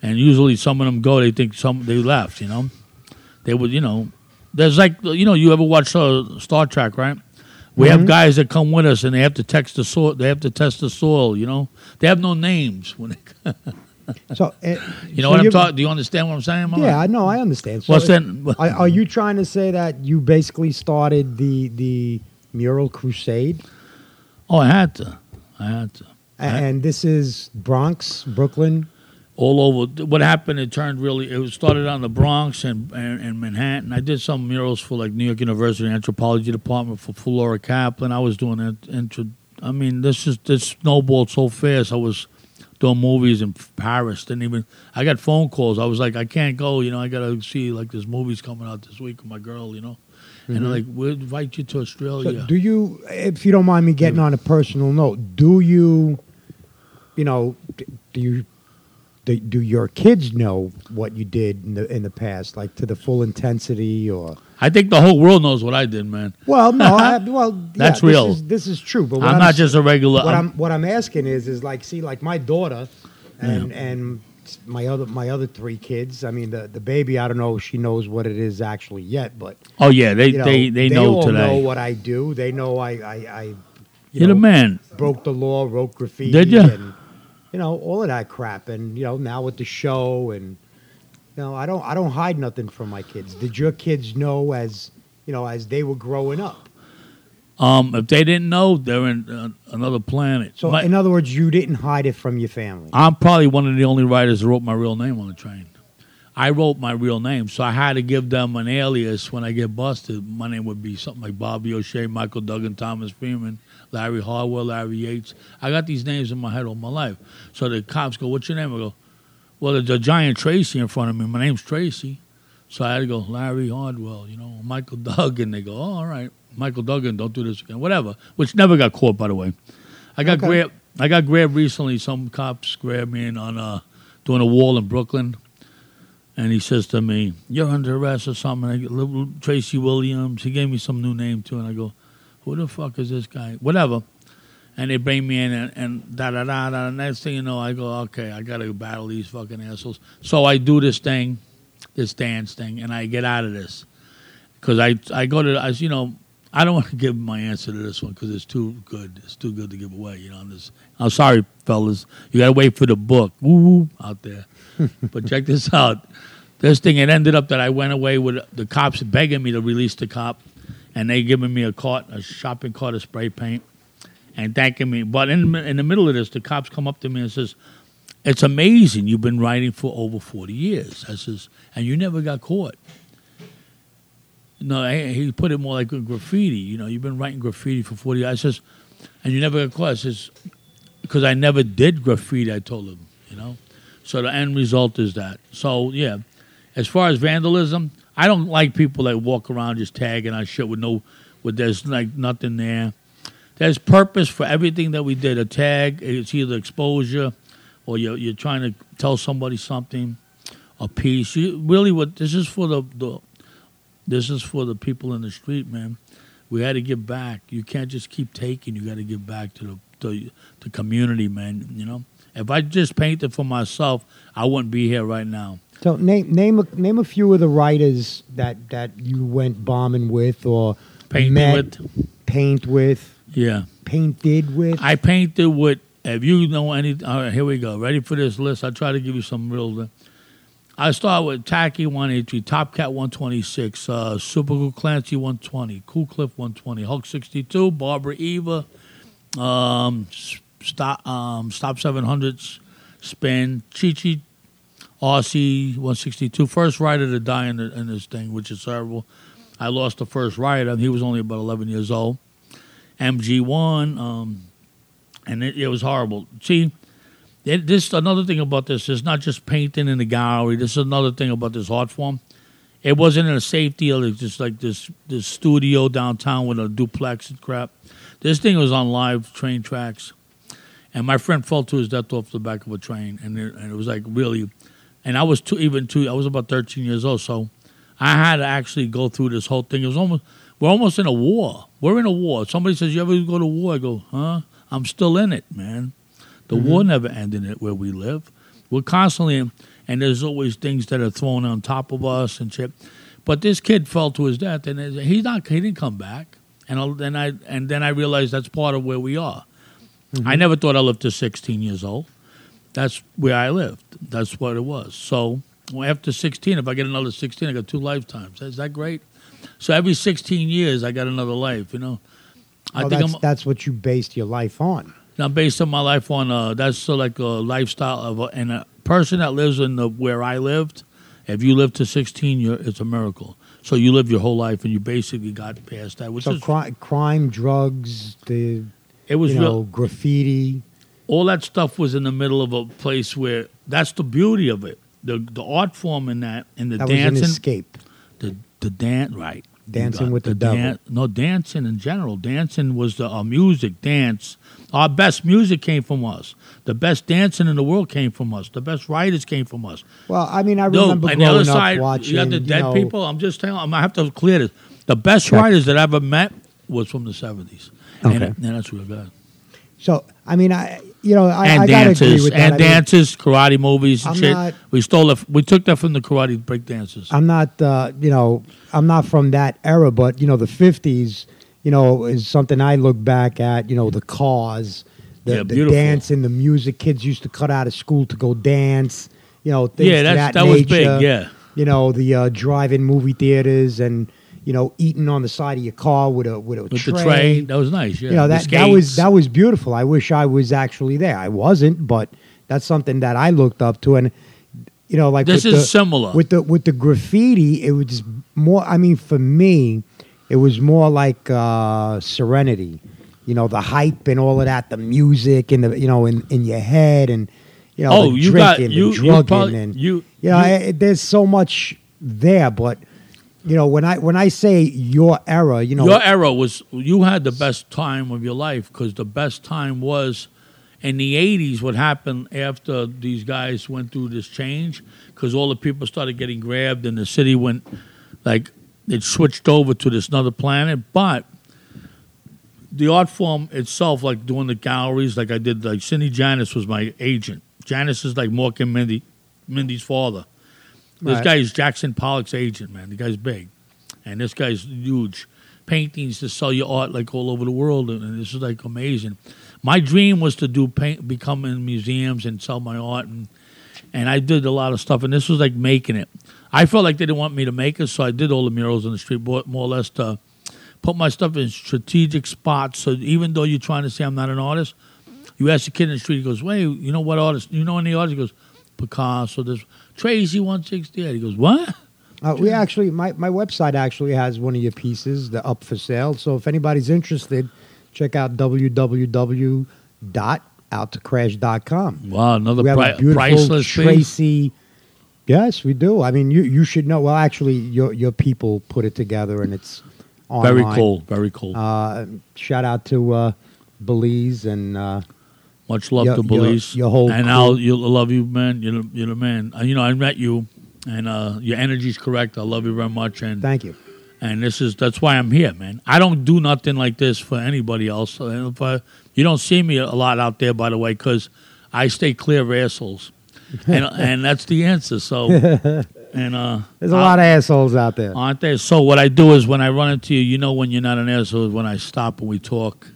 and usually some of them go. They think some they left. You know, they would. You know, there's like you know, you ever watch uh, Star Trek, right? We have guys that come with us, and they have to text the soil. They have to test the soil. You know, they have no names. When they, So uh, you know so what I'm talking? Do you understand what I'm saying? Mama? Yeah, I know. I understand. So What's it- that? Are, are you trying to say that you basically started the the mural crusade, Oh, I had to. I had to. And this is Bronx, Brooklyn? All over. What happened? It turned really. It started on the Bronx and, and and Manhattan. I did some murals for like New York University Anthropology Department for Flora Kaplan. I was doing it. Intro, I mean, this is this snowballed so fast. I was doing movies in Paris. Didn't even. I got phone calls. I was like, I can't go. You know, I gotta see like this movie's coming out this week with my girl. You know, and they're mm-hmm. like, we'll invite you to So Australia. do you, if you don't mind me getting on a personal note, do you, you know, do you, do, do your kids know what you did in the in the past, like to the full intensity, or? I think the whole world knows what I did, man. Well, no, I, well, yeah, That's this real. is- This is, true, but what I'm not just a regular. what I'm- I'm what I'm asking is is like see like my daughter and and my other my other three kids. I mean the the baby I don't know if she knows what it is actually yet, but oh yeah, they you know, they they know all today. know what I do. They know I I, I you You're the know, man. broke the law, wrote graffiti, Did ya? and you know all of that crap. And you know now with the show and you know I don't I don't hide nothing from my kids. Did your kids know as you know as they were growing up? Um, if they didn't know, they're in uh, another planet. So My- in other words, you didn't hide it from your family. I'm probably one of the only writers who wrote my real name on the train. I wrote my real name, so I had to give them an alias when I get busted. My name would be something like Bobby O'Shea, Michael Duggan, Thomas Freeman, Larry Harwell, Larry Yates. I got these names in my head all my life. So the cops go, "What's your name?" I go, "Well, there's a giant Tracy in front of me. My name's Tracy." So I had to go, Larry Hardwell, you know, Michael Duggan. They go, oh, all right, Michael Duggan, don't do this again, whatever. Which never got caught, by the way. I got Okay. grabbed. I got grabbed recently. Some cops grabbed me in on uh, doing a wall in Brooklyn, and he says to me, "You're under arrest or something." I little Tracy Williams. He gave me some new name too, and I go, "Who the fuck is this guy?" Whatever. and they bring me in and, and da da da da. Next thing you know, I go, okay, I gotta battle these fucking assholes. So I do this thing, this dance thing, and I get out of this because I I go to as you know. I don't want to give my answer to this one because it's too good. It's too good to give away. You know, I'm just. I'm sorry, fellas. You gotta wait for the book. Woo woo out there. but check this out. This thing. It ended up that I went away with the cops begging me to release the cop, and they giving me a cart, a shopping cart of spray paint, and thanking me. But in in the middle of this, the cops come up to me and says, "It's amazing. You've been writing for over forty years." I says, "And you never got caught." No, he put it more like graffiti. You know, you've been writing graffiti for 40 years. I says, and you never got caught. I says, because I never did graffiti, I told him, you know. So the end result is that. So, yeah, as far as vandalism, I don't like people that walk around just tagging on shit with no, with there's like nothing there. There's purpose for everything that we did. A tag, it's either exposure or you're, you're trying to tell somebody something, a piece. You, really, what this is for the, the this is for the people in the street, man. We had to give back. You can't just keep taking. You got to give back to the to the community, man. You know, if I just painted for myself, I wouldn't be here right now. So name name a, name a few of the writers that that you went bombing with or met, with, paint with, yeah. painted with. I painted with. If you know any, all right, here we go. Ready for this list? I try to give you some real. I start with Taki 183, Top Cat 126, uh, Super Cool Clancy 120, Cool Cliff 120, Hulk 62, Barbara Eva, um, Stop um, Stop 700s, Spin, Chi Chi, RC 162, first rider to die in, the, in this thing, which is terrible. I lost the first rider. He was only about 11 years old. MG1, um, and it, it was horrible. See, it, this another thing about this is not just painting in the gallery. This is another thing about this art form. It wasn't in a safe deal. It's just like this this studio downtown with a duplex and crap. This thing was on live train tracks, and my friend fell to his death off the back of a train, and it, and it was like really, and I was too even too. I was about thirteen years old, so I had to actually go through this whole thing. It was almost we're almost in a war. We're in a war. Somebody says, "You ever go to war?" I go, "Huh? I'm still in it, man." The mm-hmm. war never ended it where we live. We're constantly, in, and there's always things that are thrown on top of us and shit. But this kid fell to his death, and he's not. He didn't come back. And then I and then I realized that's part of where we are. I mm-hmm. never thought I lived to 16 years old. That's where I lived. That's what it was. So well, after 16, if I get another 16, I got two lifetimes. Is that great? So every 16 years, I got another life. You know, I think that's, I'm. that's what you based your life on. Now, based on my life on uh, that's so like a lifestyle of a, and a person that lives in the where I lived. If you live to sixteen, you're, it's a miracle. So you live your whole life, and you basically got past that, which So is cri- crime, drugs, the it was you real. graffiti. All that stuff was in the middle of a place where that's the beauty of it. The the art form in that and the That was an escape. the the dance right. Dancing with the devil. dan- no, dancing in general. Dancing was the uh, music, dance. Our best music came from us. The best dancing in the world came from us. The best writers came from us. Well, I mean, I No, remember on growing the other up side, watching. you got the dead know, people. I'm just telling. I'm gonna have to clear this. The best Check. writers that I ever met was from the '70s. Okay. and, and that's real good. So I mean, I you know, I, and I dances with that. and I mean, dances, karate movies and I'm shit. not- we stole it. We took that from the karate break dances. I'm not, uh, you know, I'm not from that era, but you know, the '50s, you know, is something I look back at. You know, the cars, the, Yeah, the dancing, the music. Kids used to cut out of school to go dance. You know, things yeah, that, that was nature. big. Yeah, You know, the uh, drive-in movie theaters and you know, eating on the side of your car with a with a with tray. the tray, that was nice. Yeah, you know that that was that was beautiful. I wish I was actually there. I wasn't, but that's something that I looked up to, and you know, like This with is the, similar. with the with the graffiti. It was more. I mean, for me, it was more like uh, Serenity. You know, the hype and all of that, the music and the you know in in your head and you know oh, the you got drinking, you, the you drugging, probably and you. you know, you- I, there's so much there, but. You know when I when I say your era, you know your era was you had the best time of your life because the best time was in the 80s what happened after these guys went through this change because all the people started getting grabbed and the city went like it switched over to this another planet but the art form itself, like doing the galleries, like I did, like Sidney Janis was my agent. Janis is like Mork and Mindy, Mindy's father. This Right. guy is Jackson Pollock's agent, man. The guy's big, and this guy's huge. Paintings to sell your art like all over the world, and, this is like amazing. My dream was to do paint, become in museums and sell my art, and and I did a lot of stuff. And this was like making it. I felt like they didn't want me to make it, so I did all the murals on the street, more more or less to put my stuff in strategic spots. So even though you're trying to say I'm not an artist, you ask a kid in the street, he goes, "Wait, you know what artist? You know any artist?" He goes, "Picasso." There's Tracy 168. He goes, "What?" Uh, we actually, my, my website actually has one of your pieces that up for sale. So if anybody's interested, check out www.outtocrash.com. Wow, another We have a pri- beautiful priceless piece. Tracy. Yes, we do. I mean, you you should know. Well, actually, your your people put it together, and it's online. Very cool. Very cool. Uh, shout out to uh, Belize and uh, Much love your- to your- Belize. your whole and crew. I'll you'll love you, man. You're the, you're the man. Uh, you know, I met you, and uh, your energy's correct. I love you very much, and thank you. and this is that's why I'm here, man. I don't do nothing like this for anybody else. And if I, you don't see me a lot out there, by the way, because I stay clear of assholes, and and that's the answer. So, and uh, There's a lot of assholes out there. aren't there? So what I do is when I run into you, you know when you're not an asshole is when I stop and we talk.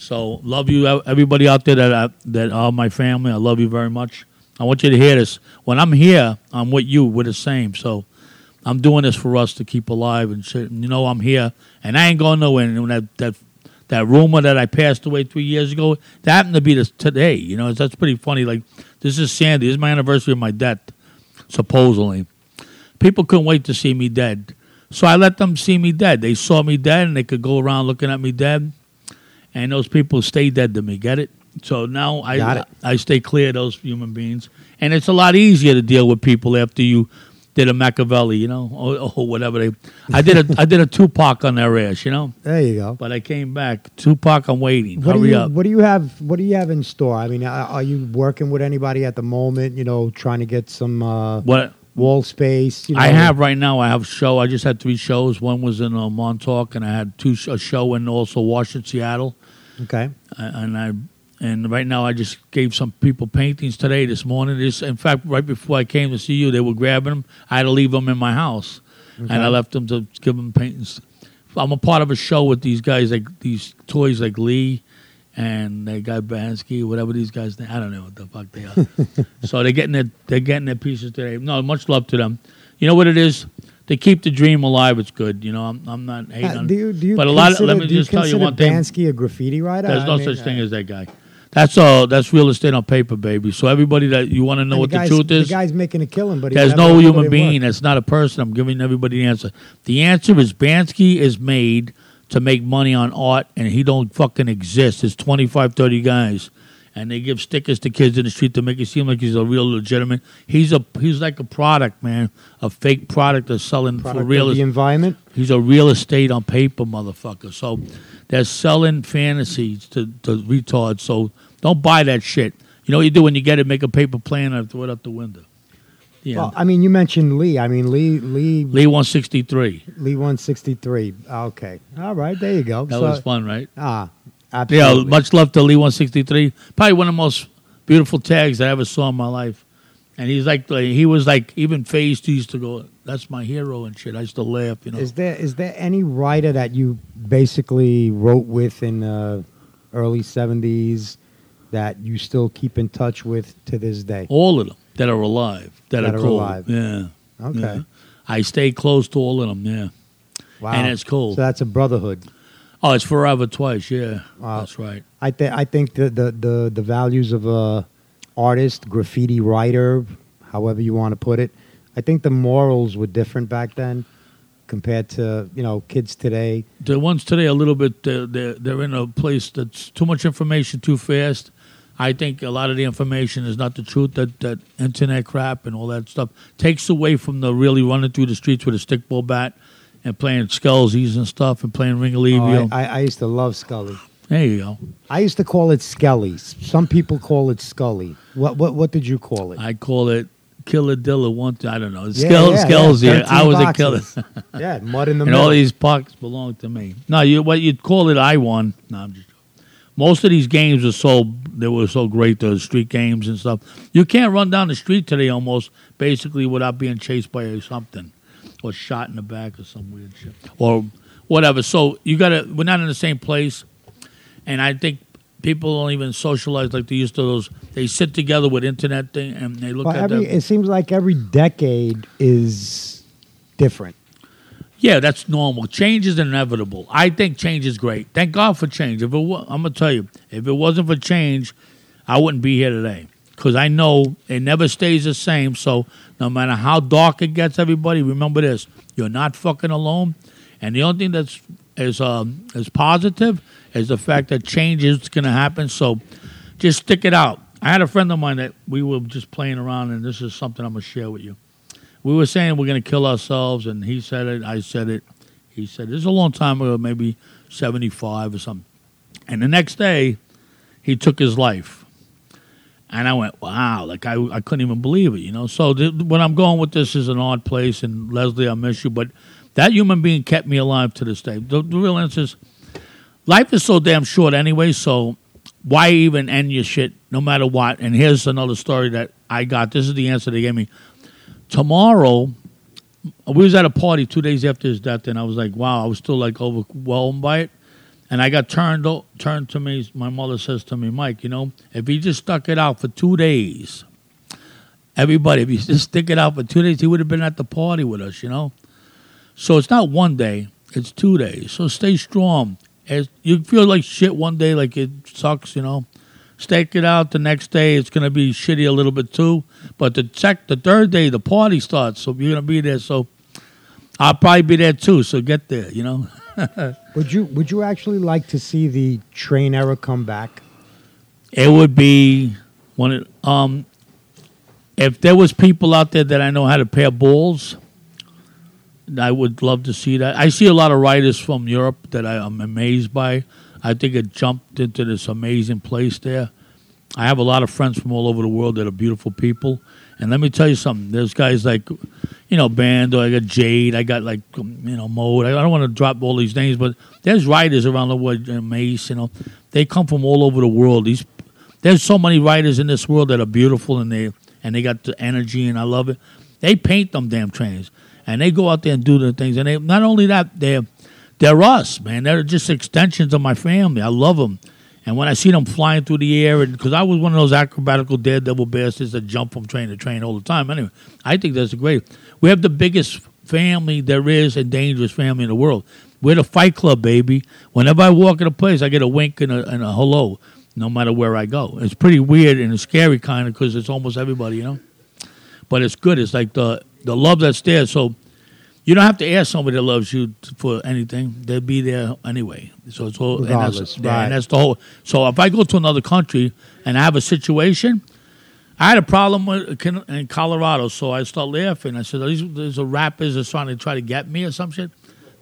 So love you, everybody out there that I, that are my family. I love you very much. I want you to hear this. When I'm here, I'm with you. We're the same. So I'm doing this for us to keep alive and. And you know I'm here, and I ain't going nowhere. And that that that rumor that I passed away three years ago, that happened to be this today. You know, that's pretty funny. Like this is Sandy. This is my anniversary of my death, supposedly. People couldn't wait to see me dead. So I let them see me dead. They saw me dead and they could go around looking at me dead. And those people stay dead to me. Get it? So now I. I stay clear of those human beings. And it's a lot easier to deal with people after you did a Machiavelli, you know, or, or whatever they I did a I did a Tupac on their ass, you know. There you go. But I came back. Tupac, I'm waiting. What do Hurry you up. What do you have? What do you have in store? I mean, are, are you working with anybody at the moment? You know, trying to get some uh, What wall space. You know, I have right now. I have show. I just had three shows. One was in uh, Montauk, and I had two sh- a show in also Washington, Seattle. Okay. and I and right now I just gave some people paintings today this morning. This in fact right before I came to see you, they were grabbing them. I had to leave them in my house, and I left them to give them paintings. I'm a part of a show with these guys like these toys like Lee and that guy Bansky, whatever these guys. I don't know what the fuck they are. so they're getting their they're getting their pieces today. No, much love to them. You know what it is? They keep the dream alive. It's good. You know, I'm, I'm not hating. Uh, do you do you but a lot. Of, let me do you just tell you one thing. Bansky a graffiti writer? There's I no mean, such thing uh, as that guy. That's all. That's real estate on paper, baby. So everybody that you want to know and what the, truth is, The guy's making a killing, but there's no human being. That's not a person. I'm giving everybody the answer. The answer is Bansky is made to make money on art, and he don't fucking exist. It's 25, 30 guys, and they give stickers to kids in the street to make it seem like he's a real legitimate. He's a he's like a product, man, a fake product that's selling Product for real. the environment. He's a real estate on paper, motherfucker. So they're selling fantasies to, to retards. So don't buy that shit. You know what you do when you get it? Make a paper plan and throw it out the window. Yeah. Well, I mean, you mentioned Lee. I mean, Lee, Lee, Lee 163. Lee, one sixty three. Okay, all right, there you go. That So- was fun, right? Ah, Yeah, much love to Lee 163. Probably one of the most beautiful tags I ever saw in my life. And he's like, like he was like, even Phase used to go, that's my hero and shit. I used to laugh, you know. Is there is there any writer that you basically wrote with in the early seventies that you still keep in touch with to this day? all of them that are alive, that, That are, are cool. alive. Yeah. Okay, Yeah. I stay close to all of them, yeah. wow, And it's cool. So that's a brotherhood. Oh, it's forever twice. Yeah, Wow. that's right. I think I think the, the the the values of a artist, graffiti writer, however you want to put it. I think the morals were different back then compared to you know kids today. The ones today a little bit. Uh, they're they're in a place that's too much information too fast. I think a lot of the information is not the truth. That that internet crap and all that stuff takes away from the really running through the streets with a stickball bat and playing skullsies and stuff and playing Oh, Ringalivio. I, I, I used to love Scully. there you go. I used to call it Skelly. Some people call it Scully. What what what did you call it? I call it killer dilla one. I don't know. Yeah, Skills, yeah, yeah, I 13 was a killer. Yeah, mud in the and middle. all these pucks belong to me. No, you what you'd call it? I won. No, I'm just. Most of these games were so they were so great. Those street games and stuff. You can't run down the street today almost basically without being chased by something, or shot in the back or some weird shit, or whatever. So you got to. We're not in the same place, and I think people don't even socialize like they used to. Those they sit together with internet thing and they look Well, at every, them. it seems like every decade is different. Yeah, that's normal. Change is inevitable. I think change is great. Thank God for change. If it wa- I'm gonna tell you, if it wasn't for change, I wouldn't be here today. Because I know it never stays the same. So no matter how dark it gets, everybody remember this: you're not fucking alone. And the only thing that's is um, is positive is the fact that change is gonna happen. So just stick it out. I had a friend of mine that we were just playing around, and this is something I'm gonna share with you we were saying we're going to kill ourselves, and he said it. I said it. He said this is a long time ago, maybe seventy-five or something. And the next day, he took his life, and I went, "Wow!" Like I, I couldn't even believe it, you know. So th- when I'm going with this is an odd place, and Leslie, I miss you, but that human being kept me alive to this day. The, the real answer is, life is so damn short anyway. So why even end your shit, no matter what? And here's another story that I got. This is the answer they gave me tomorrow we was at a party two days after his death and i was like wow i was still like overwhelmed by it and i got turned turned to me my mother says to me mike you know if he just stuck it out for two days everybody if he just stick it out for two days he would have been at the party with us you know? So it's not one day it's two days. So stay strong. As you feel like shit one day like it sucks you know? Stake it out the next day it's to be shitty a little bit too but the check the third day the party starts so you're to be there so i'll probably be there too so get there you know Would you Would you actually like to see the train era come back? it would be one um if there was people out there that i know how to pair balls i would love to see that. I see a lot of writers from europe that I, i'm amazed by. I think it jumped into this amazing place there. I have a lot of friends from all over the world that are beautiful people. And let me tell you something. There's guys like you know bando i got jade i got like um, you know mode i don't want to drop all these names but there's writers around the world mace you know they come from all over the world these there's so many writers in this world that are beautiful and they and they got the energy and I love it. They paint them damn trains and they go out there and do the things and they not only that they're they're us man. They're just extensions of my family. I love them. And when I see them flying through the air, because I was one of those acrobatical daredevil bastards that jump from train to train all the time. Anyway, I think that's great. We have the biggest family there is and dangerous family in the world. We're the Fight Club, baby. Whenever I walk in a place, I get a wink and a, and a hello no matter where I go. It's pretty weird and it's scary kind of because it's almost everybody, you know. But it's good. It's like the the love that's there. So you don't have to ask somebody that loves you for anything. They'll be there anyway. So it's all and that's, right. and that's the whole. So if I go to another country and I have a situation. I had a problem with in Colorado, so I start laughing. I said, "These these are rappers that's trying to try to get me or some shit."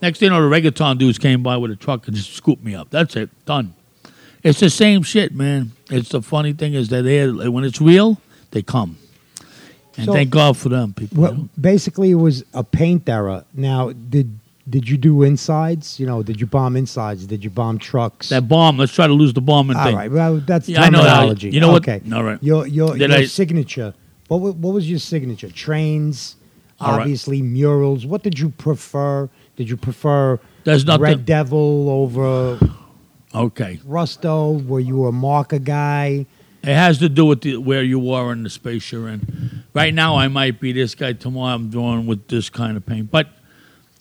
Next thing you know, the reggaeton dudes came by with a truck and just scooped me up. That's it, done. It's the same shit, man. It's the funny thing is that they when it's real, they come, and So- thank God for them people. you know? Well, basically, it was a paint era. Now, did did you do insides? You know, did you bomb insides? Did you bomb trucks? That bomb. Let's try to lose the bomb and All thing. right. Well, that's Yeah, I know terminology. you know what- okay. all right. Your your, Did your I- signature. What wa- what was your signature? Trains, All right. obviously murals. What did you prefer? Did you prefer There's nothing. Red Devil over Okay, Rusto? Were you a marker guy? it has to do with the, where you are in the space you're in. Right now, I might be this guy. Tomorrow, I'm doing with this kind of paint. But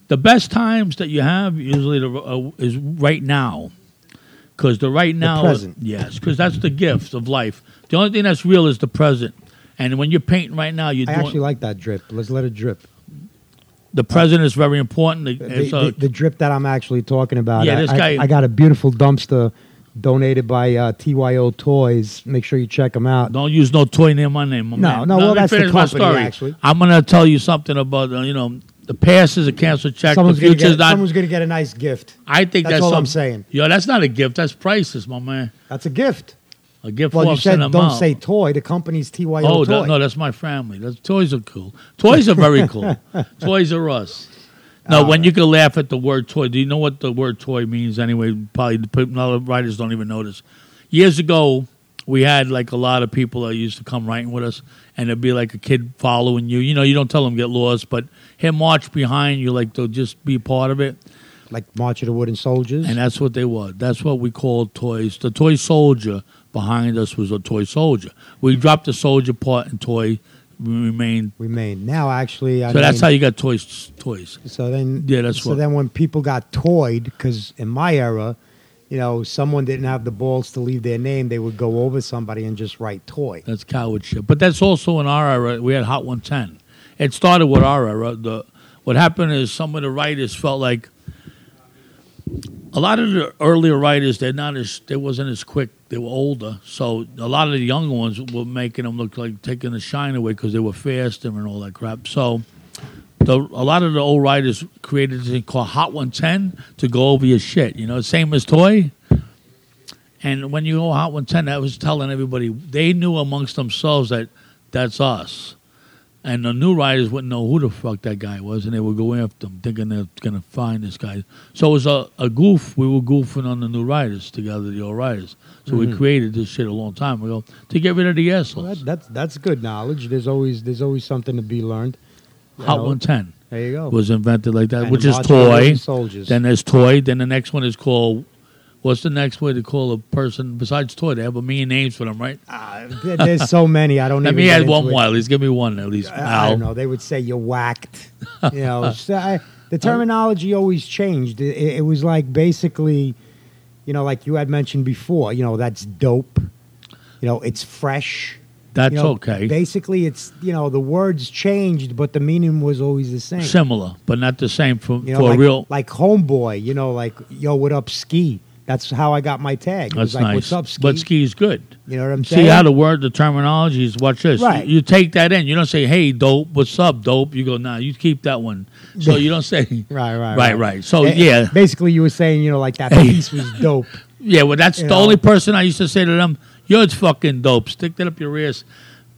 the best times that you have usually the, uh, is right now, because the right now, present. yes, because that's the gift of life. The only thing that's real is the present. And when you're painting right now, you're I actually like that drip. Let's let it drip. the present is very important. The, It's, uh, the, the drip that I'm actually talking about. Yeah, I- this guy- I got a beautiful dumpster donated by uh, TYO Toys. Make sure you check them out. Don't use no toy near my name. my No, man. no, Let well, that's the company, story. actually. I'm going to tell you something about, uh, you know, the past is a cancer check. Someone's the gonna, future's get, not. someone's gonna get a nice gift. I think That's that's, all I'm saying. Yo, that's not a gift. That's priceless, my man. That's a gift. A gift Well, you said don't say toy. The company's TYO Oh toy. that, no, that's my family. That's, toys are cool. Toys are very cool. toys are us. No, when uh, you can laugh at the word toy, do you know what the word toy means anyway? Probably the lot of writers don't even notice. Years ago, we had like a lot of people that used to come writing with us, and it'd be like a kid following you. You know, you don't tell them get lost, but him march behind you, like they'll just be part of it. like March of the Wooden Soldiers. And that's what they were. That's what we called toys. The toy soldier behind us was a toy soldier. We dropped the soldier part and toy remained. remain now. Actually, I So that's how you got toys. Toys. So then, Yeah, that's so what- then when people got toyed, because in my era, you know, someone didn't have the balls to leave their name, they would go over somebody and just write toy. That's coward shit. But that's also in our era. We had Hot 110. It started with our era. The what happened is some of the writers felt like a lot of the earlier writers they're not as they wasn't as quick. They were older, so a lot of the younger ones were making them look like taking the shine away because they were faster and all that crap. So. The, a lot of the old writers created this thing called Hot 110 to go over your shit. You know, same as Toy. And when you go Hot 110, that was telling everybody they knew amongst themselves that that's us. And the new riders wouldn't know who the fuck that guy was, and they would go after him, thinking they're going to find this guy. So it was a, a goof. We were goofing on the new writers together, the old riders. So we mm-hmm. created this shit a long time ago to get rid of the Well, assholes. that, that's that's good knowledge. There's always there's always something to be learned. You Hot know, 110 There you go. was invented like that, And which is March of the toy. Soldiers. Then there's toy. Then the next one is called. What's the next way to call a person besides toy? They have a million names for them, right? Uh, there- there's so many. I don't. Let me add one more. At least give me one. At least. I, I don't know. They would say you're whacked. You know, so I, the uh, terminology always changed. It, it was like basically, you know, like you had mentioned before. You know, that's dope. You know, it's fresh. That's You know, okay. Basically, it's you know the words changed, but the meaning was always the same. Similar, but not the same for, You know, for like, real. like homeboy. You know, like yo, what up, ski? That's how I got my tag. It was That's like, nice. What's up, ski? But ski's good. You know what I'm saying? See how the word, the terminology is. Watch this. Right. You, you take that in. You don't say, "Hey, dope. What's up, dope?" You go, "Nah." You keep that one. So you don't say, right, right, right, right. So Eh, yeah, Basically, you were saying, you know, like that piece was dope. yeah. Well, that's You the know. only person I used to say to them. You're fucking dope. Stick that up your ass.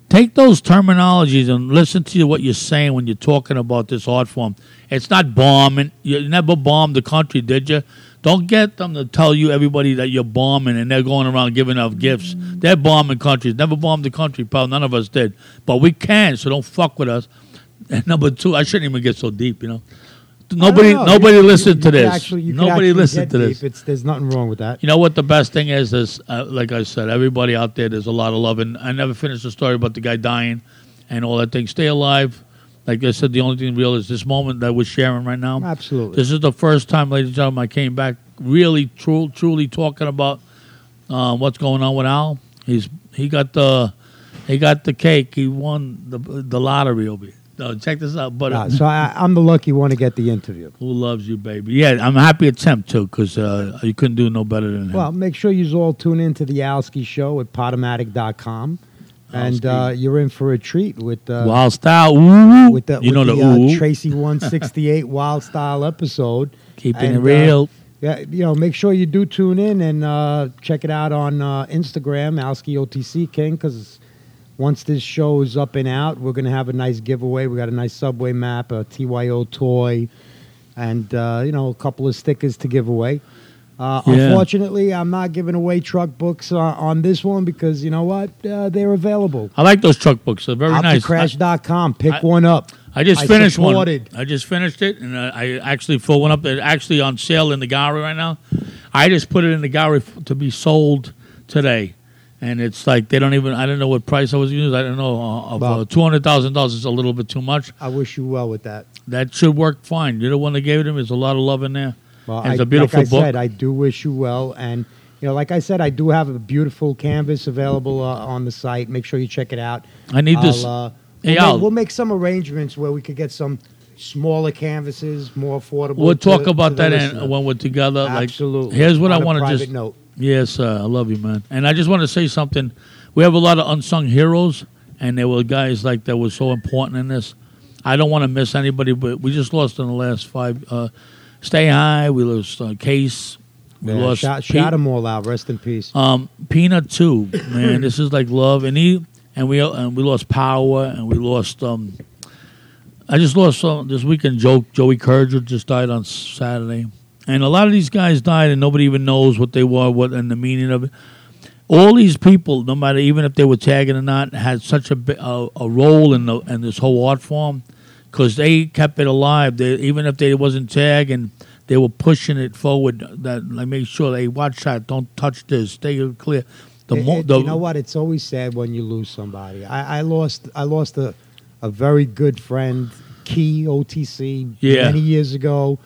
Take those terminologies and listen to what you're saying when you're talking about this art form. It's not bombing. You never bombed the country, did you? Don't get them to tell you everybody that you're bombing and they're going around giving out gifts. They're bombing countries. Never bombed the country, pal. None of us did. But we can, so don't fuck with us. And number two, I shouldn't even get so deep, you know. Nobody, know. nobody You- listened you to this. actually- nobody listened to this. It's, there's nothing wrong with that. You know what the best thing is? Is uh, like I said, everybody out there, there's a lot of love, and I never finished the story about the guy dying and all that thing. Stay alive. Like I said, the only thing real is this moment that we're sharing right now. Absolutely. This is the first time, ladies and gentlemen, I came back really, true, truly talking about uh, what's going on with Al. He's he got the he got the cake. He won the the lottery over here. Check this out, but so I, I'm the lucky one to get the interview. who loves you, baby? Yeah, I'm happy attempt too because uh, you couldn't do no better than him. Well, make sure you all tune in to the Alski Show at Podomatic.com. And uh, you're in for a treat with uh, Wild style, ooh, with the, you with know the, the, uh, Tracy 168 Wild Style episode. keeping and, it uh, real. Yeah, you know, make sure you do tune in and uh, check it out on uh, Instagram, Alski OTC King, because once this show is up and out, we're going to have a nice giveaway. We got a nice Subway map, a TYO toy, and, uh, you know, a couple of stickers to give away. Uh, Yeah. Unfortunately, I'm not giving away truck books uh, on this one because, you know what? Uh, they're available. I like those truck books. They're very nice. Outtocrash.com. Pick I- one up. I just I finished supported. one. I just finished it, and uh, I actually filled one up. They're actually on sale in the gallery right now. I just put it in the gallery f- to be sold today, and it's like they don't even. I don't know what price I was using. I don't know. Uh, Well- uh, two hundred thousand dollars is a little bit too much. I wish you well with that. That should work fine. You're the one that gave it to me. There's a lot of love in there. Well, And I, it's a beautiful like I book. said, I do wish you well, and you know, like I said, I do have a beautiful canvas available uh, on the site. Make sure you check it out. I need I'll, this. Uh, we'll, Al. make, we'll make some arrangements where we could get some smaller canvases, more affordable. We'll talk to about that in, when we're together. Absolutely. Like, here's what On I want to just. note. Yes, uh, I love you, man. And I just want to say something. We have a lot of unsung heroes, and there were guys like that were so important in this. I don't want to miss anybody, but we just lost in the last five. Uh, Stay high. We lost uh, Case. We lost shout, Pete- shout them all out. Rest in peace. Um, Peanut too, man. this is like love, and he and we and we lost power, and we lost. Um, I just lost this weekend. Joe Joey Kurger just died on Saturday, and a lot of these guys died, and nobody even knows what they were, what and the meaning of it. All these people, no matter even if they were tagging or not, had such a a, a role in the in this whole art form because they kept it alive. They, even if they wasn't tagging, they were pushing it forward. That like make sure they watch that, don't touch this, stay clear. The It- mo- the, you know what? It's always sad when you lose somebody. I, I lost. I lost a, a very good friend, Key OTC, Yeah. many years ago.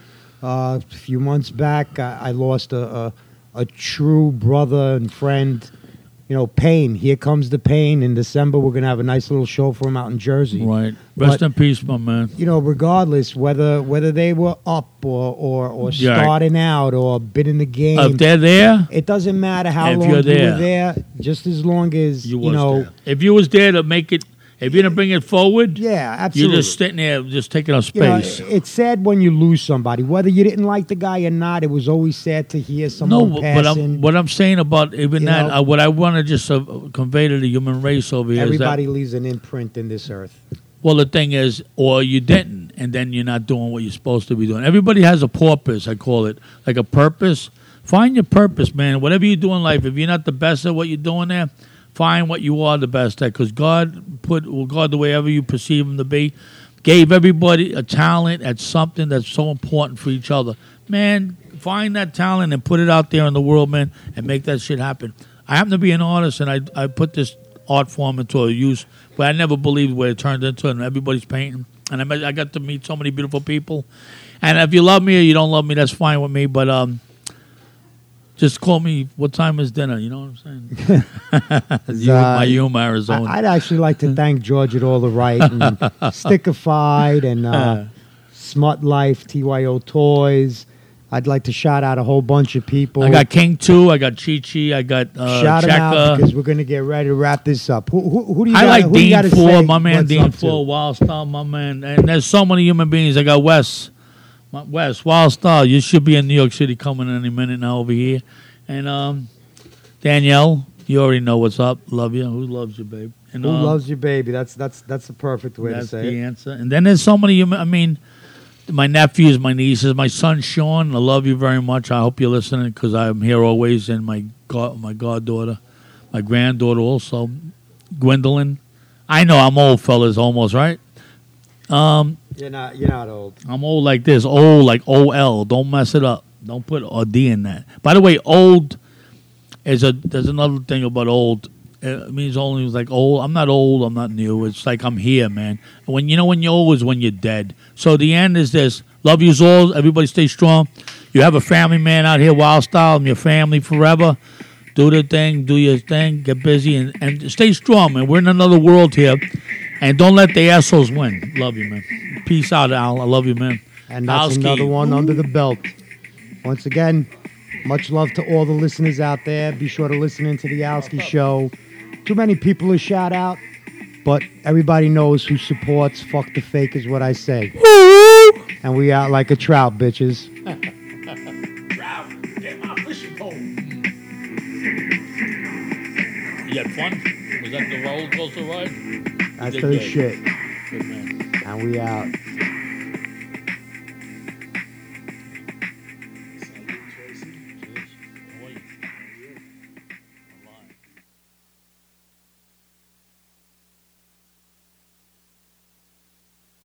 Uh, a few months back, I, I lost a, a a true brother and friend. You know, Pain. Here comes the Pain. In December, we're gonna have a nice little show for him out in Jersey. Right. Rest But- in peace, my man. you know, regardless whether whether they were up or or, or Yeah. starting out or been in the game, If they're there, it doesn't matter how If long you're you there. were there. Just as long as you you, was know, there. If you was there to make it, if you're gonna bring it forward, yeah, absolutely. you're just sitting there, just taking up You know, space. it's sad when you lose somebody, whether you didn't like the guy or not. It was always sad to hear no, someone but. I'm, what I'm saying about even You that, know? uh, what I want to just uh, convey to the human race over here Everybody is that, leaves an imprint in this earth. well, the thing is, or you didn't, and then you're not doing what you're supposed to be doing. Everybody has a purpose, I call it, like a purpose. Find your purpose, man. Whatever you do in life, if you're not the best at what you're doing there, find what you are the best at. Because God put, well, God, the way ever you perceive Him to be, gave everybody a talent at something that's so important for each other. Man, find that talent and put it out there in the world, man, and make that shit happen. I happen to be an artist, and I I put this art form into a use, but I never believed what it turned into, and everybody's painting. And I, met, I got to meet so many beautiful people. And if you love me or you don't love me, that's fine with me. But um, just call me. What time is dinner? You know what I'm saying? you, Uh, my Arizona. I'd actually like to thank George at all the right and Stickified and uh, Smart Life, TYO Toys. I'd like to shout out a whole bunch of people. I got King Two. I got Chi Chi. I got uh, Shout them out because we're going to get ready to wrap this up. Who, who, who do you I gotta, like Dean Four, my man Dean? Four, Wild Style, my man. And there's so many human beings. I got Wes, Wes, Wild Style. You should be in New York City coming any minute now over here. And um, Danielle, you already know what's up. Love you. Who loves you, babe? And, Who um, loves you, baby? That's that's that's the perfect way to say the it. answer. And then there's so many. I mean, my nephews, my nieces, my son Sean. I love you very much. I hope you're listening because I'm here always. And my god, my goddaughter, my granddaughter also, Gwendolyn. I know I'm old, fellas, almost right. Um, You're not you're not old. I'm old like this, old like O L. Don't mess it up. Don't put a D in that. By the way, old is a. There's another thing about old. It means only like old. I'm not old. I'm not new. It's like I'm here, man. When you know when you're old is when you're dead. So the end is this. Love yous all. Everybody stay strong. You have a family man out here, wild style. I'm your family forever. Do the thing. Do your thing. Get busy and, and stay strong, man. We're in another world here. And don't let the assholes win. Love you, man. Peace out, Al. I love you, man. And that's another one under the belt. Once again, much love to all the listeners out there. Be sure to listen into the Alski show. Too many people to shout out, but everybody knows who supports. Fuck the fake is what I say. And we out like a trout, bitches. Trout, get my fishing pole. You had fun? That the roller coaster ride? That's the shit. Good man. And we out.